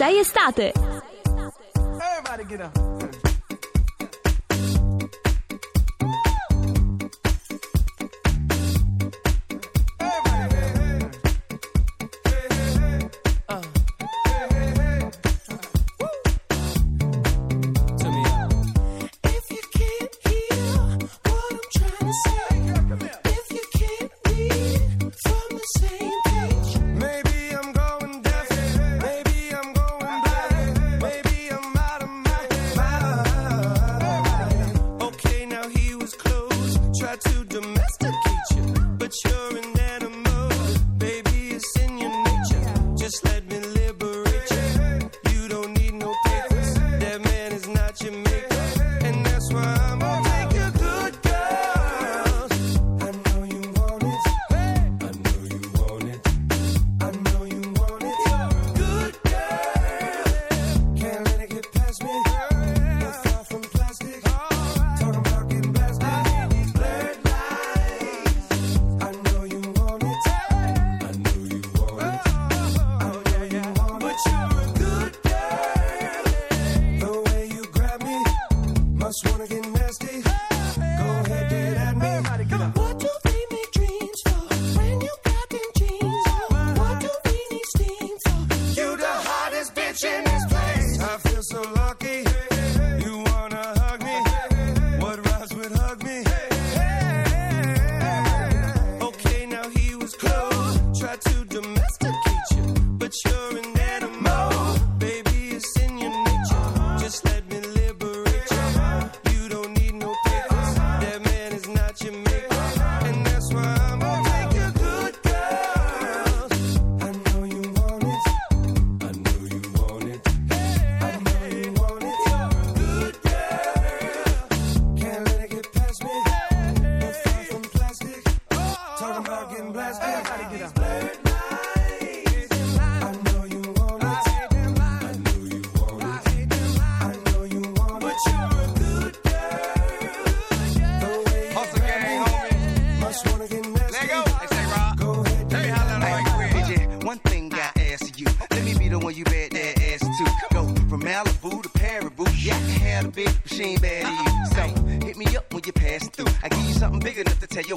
sei estate. Everybody get up. just let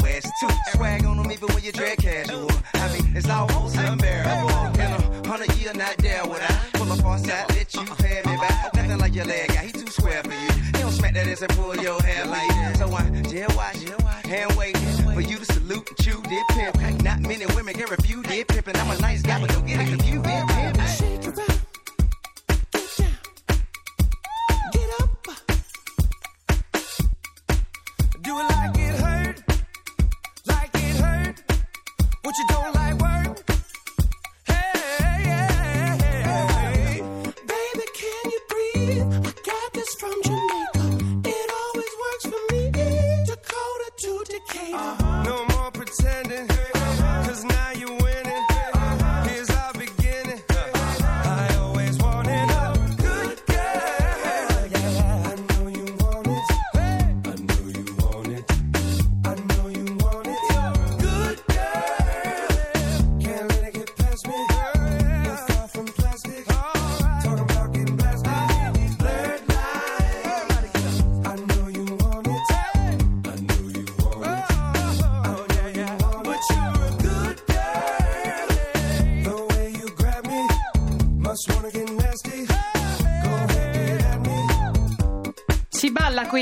ass too. Swag on them even when you're dread casual. I mean, it's almost unbearable. In a hundred year, not there would I pull up on side, let you pay me back. Nothing like your leg Yeah, he too square for you. He don't smack that ass and pull your hair like that. So I jail watch, hand wait for you to salute and chew dip pimp. Not many women can refute it pimpin'. I'm a nice guy, but don't get confused. confused. Dip pimp.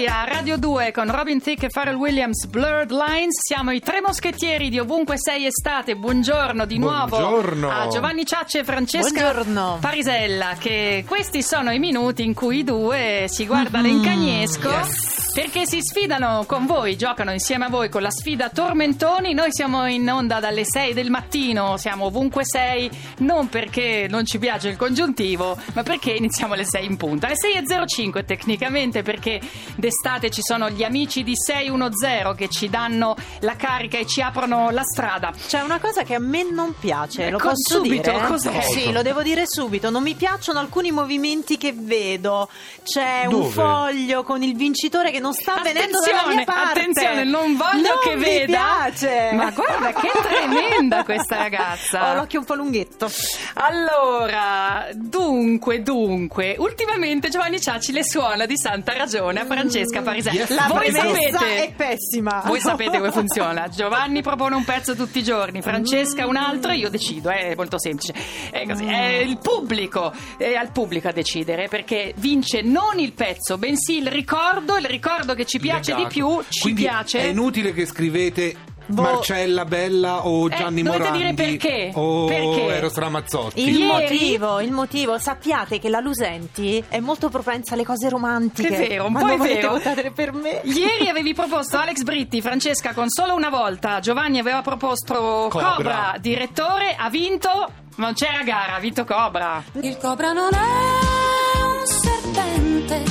a Radio 2 con Robin Thicke e Pharrell Williams Blurred Lines. Siamo i tre moschettieri di ovunque sei estate. Buongiorno di nuovo Buongiorno. a Giovanni Ciacci e Francesca Buongiorno. Parisella. Che questi sono i minuti in cui i due si guardano mm-hmm. in cagnesco. Yes perché si sfidano con voi, giocano insieme a voi con la sfida Tormentoni. Noi siamo in onda dalle 6 del mattino, siamo ovunque 6, non perché non ci piace il congiuntivo, ma perché iniziamo alle 6 in punta. Alle 6.05 tecnicamente perché d'estate ci sono gli amici di 610 che ci danno la carica e ci aprono la strada. C'è una cosa che a me non piace, lo eh, con posso subito, dire? Cos'è? Sì, lo devo dire subito, non mi piacciono alcuni movimenti che vedo. C'è Dove? un foglio con il vincitore che non sta venendo dalla Attenzione, mia parte. attenzione, non voglio Non che mi veda. piace. Ma guarda che tremenda questa Ho ragazza. l'occhio un po' lunghetto. Allora, dunque, dunque, ultimamente Giovanni Ciacci le suona di santa ragione a Francesca Parisè. Yes. La Voi sapete è pessima. Voi sapete come funziona. Giovanni propone un pezzo tutti i giorni, Francesca un altro, io decido, è molto semplice. È così. È il pubblico, è al pubblico a decidere perché vince non il pezzo, bensì il ricordo, il ricordo che ci piace Legato. di più, ci Quindi piace. È inutile che scrivete Boh. Marcella Bella o Eh, Gianni dovete Morandi dire perché. o Perché? Eros Ramazzotti. Il Ieri- motivo, il motivo, sappiate che la Lusenti è molto propensa alle cose romantiche. Che è vero, un po' è vero. votare per me. Ieri avevi proposto Alex Britti, Francesca con solo una volta, Giovanni aveva proposto Cobra, Cobra. direttore, ha vinto, non c'era gara, ha vinto Cobra. Il cobra non è un serpente,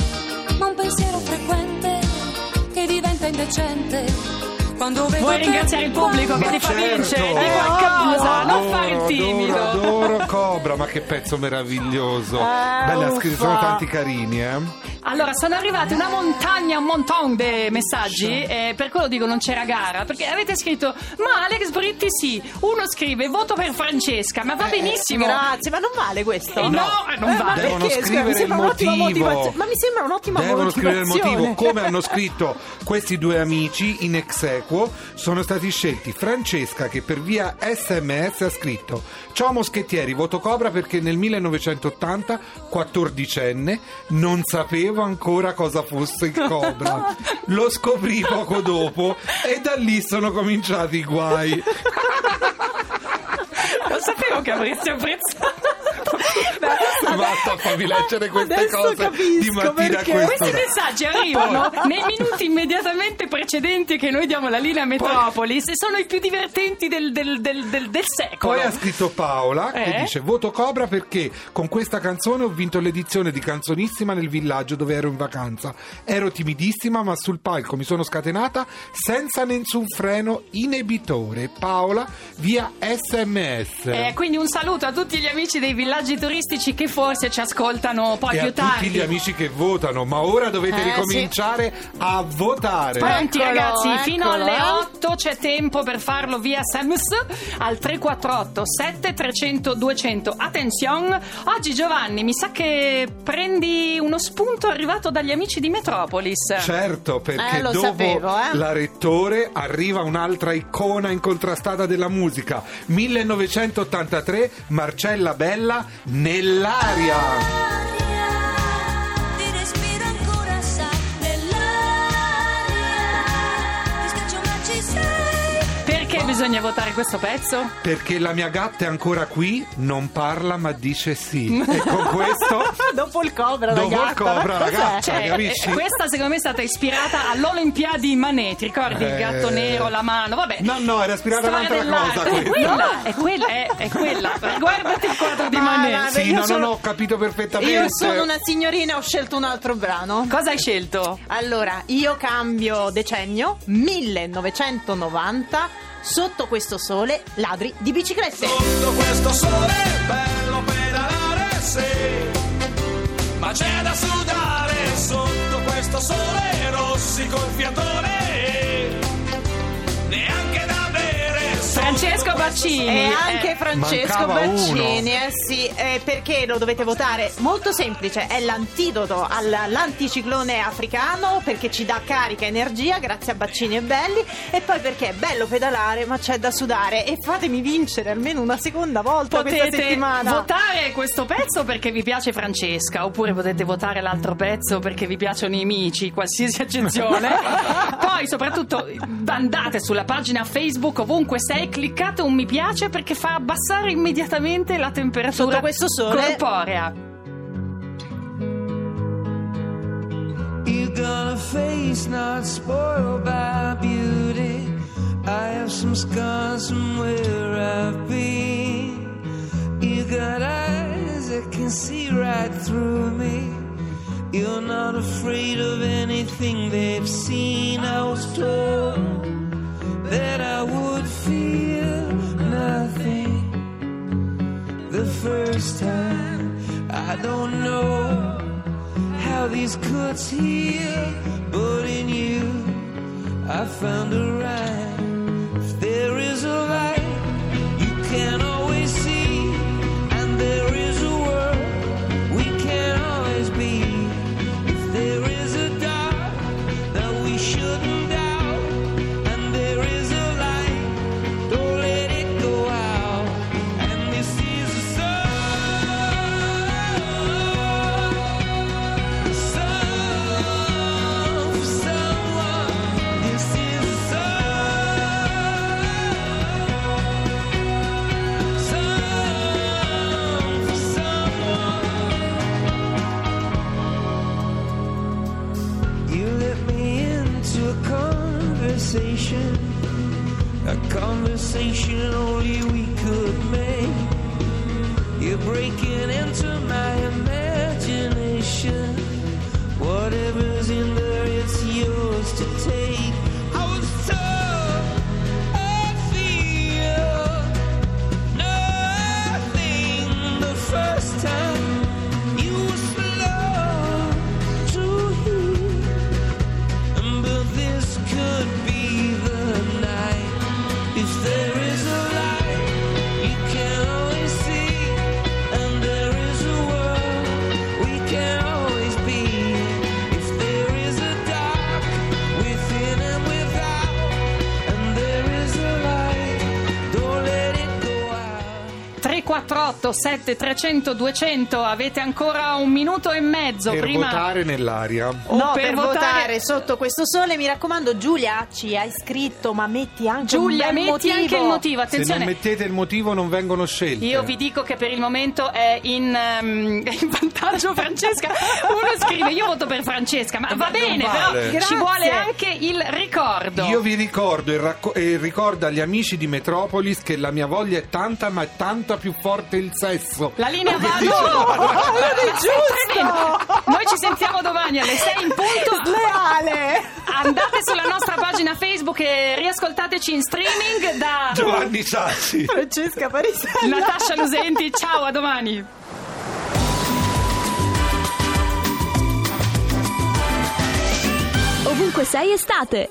ma un pensiero frequente che diventa indecente. Vuoi ringraziare il pubblico che ti fa certo. vincere? Di Eh, qualcosa, non fare il timido. Adoro, adoro Cobra, ma che pezzo meraviglioso. Ah, Bella, sono tanti carini, eh. Allora, sono arrivate una montagna, un monton di messaggi, eh, per quello dico non c'era gara, perché avete scritto, ma Alex Britti sì, uno scrive voto per Francesca, ma va benissimo. Grazie, ma non vale questo? Eh, no, eh, non ma vale. Devono perché? Scrivere mi sembra il un'ottima motivo. motivazione. Ma mi sembra un'ottima Devono scrivere il motivazione. motivo, come hanno scritto questi due amici in ex equo, sono stati scelti Francesca che per via sms ha scritto Ciao moschettieri, voto Cobra perché nel 1980, 14enne, non sapevo ancora cosa fosse il Cobra. Lo scoprì poco dopo e da lì sono cominciati i guai. Lo sapevo che avresti apprezzato. Basta fammi leggere queste Adesso cose di mattina a. Questi messaggi arrivano nei minuti immediatamente precedenti che noi diamo la linea Metropolis e sono i più divertenti del, del- del- del- del secolo. Poi ha scritto Paola che Eh? dice voto Cobra perché con questa canzone ho vinto l'edizione di Canzonissima nel villaggio dove ero in vacanza. Ero timidissima ma sul palco mi sono scatenata senza nessun freno inebitore. Paola via sms. Eh, quindi un saluto a tutti gli amici dei villaggi turistici che forse ci ascoltano poi e più a tardi. tutti gli amici che votano, ma ora dovete Eh, ricominciare a votare. Pronti Eccolo, ragazzi, fino eccolo, alle eh. 8 c'è tempo per farlo via SMS al 348 7300 200. Attenzione, oggi Giovanni mi sa che prendi uno spunto arrivato dagli amici di Metropolis. Certo, perché Eh, lo dopo sapevo, eh. la Rettore arriva un'altra icona incontrastata della musica. 1983, Marcella Bella nell'aria. Bisogna votare questo pezzo? Perché la mia gatta è ancora qui, non parla ma dice sì. E con questo, Dopo il cobra, dopo il ragazza. cobra, Cos'è? ragazza, Cioè, capisci? eh, questa secondo me è stata ispirata all'Olimpiadi Manet, ti ricordi il Eh. gatto nero, la mano, vabbè. No, no, era ispirata a Storia un'altra dell'arte. cosa È quella, è quella, è, è quella. Guardati il quadro di Ma- Manet. ma- Sì, no, sono- non ho capito perfettamente. Io sono una signorina e ho scelto un altro brano. Cosa hai scelto? Allora, io cambio decennio, 1990, sotto questo sole, ladri di biciclette. Sotto questo sole bello pedalare, sì. Ma c'è da sudare sotto questo sole rossi col fiatone. Neanche da bere. sotto Francesco Baccini. E anche Eh, Francesco Mancava Baccini, eh sì, perché lo dovete votare? Molto semplice, è l'antidoto all- all'anticiclone africano perché ci dà carica e energia grazie a Baccini e Belli e poi perché è bello pedalare ma c'è da sudare e fatemi vincere almeno una seconda volta questa Potete settimana. votare questo pezzo perché vi piace Francesca, oppure potete votare l'altro pezzo perché vi piacciono i mici, qualsiasi accezione. Poi, soprattutto, andate sulla pagina Facebook ovunque sei, cliccate un mi piace perché fa abbassare immediatamente la temperatura Questo sole. corporea. You got a face not spoiled by beauty. I have some scars from where I've been. You got eyes that can see right through me. You're not afraid of anything they've seen. I was told first time. I don't know how these cuts heal, but in you I found a rhyme. If there is a light you can always see, and there is a world we can always be. If there is a dark that we shouldn't doubt, conversation, a conversation 348 7300 200 avete ancora un minuto e mezzo Per prima votare nell'aria. o no, per per, votare- votare sotto questo sole, mi raccomando, Giulia ci hai scritto, ma metti anche Giulia un bel metti motivo. anche il motivo Se non attenzione mettete il motivo non vengono scelte. Io vi dico che per il momento è in, è in vantaggio Francesca. Uno scrive: Io voto per Francesca, ma va non bene, vale. però ci Grazie. vuole anche il ricordo. Io vi ricordo e, racco- e ricordo agli amici di Metropolis che la mia voglia è tanta, ma è tanta più forte il sesso. La linea va è giusto. Noi ci sentiamo domani alle 6 in punto. Sleale! Andate sulla nostra pagina Facebook e riascoltateci in streaming da Giovanni Sassi. Francesca Parisella. Natascia Lusenti. Ciao, a domani. Ovunque sei estate.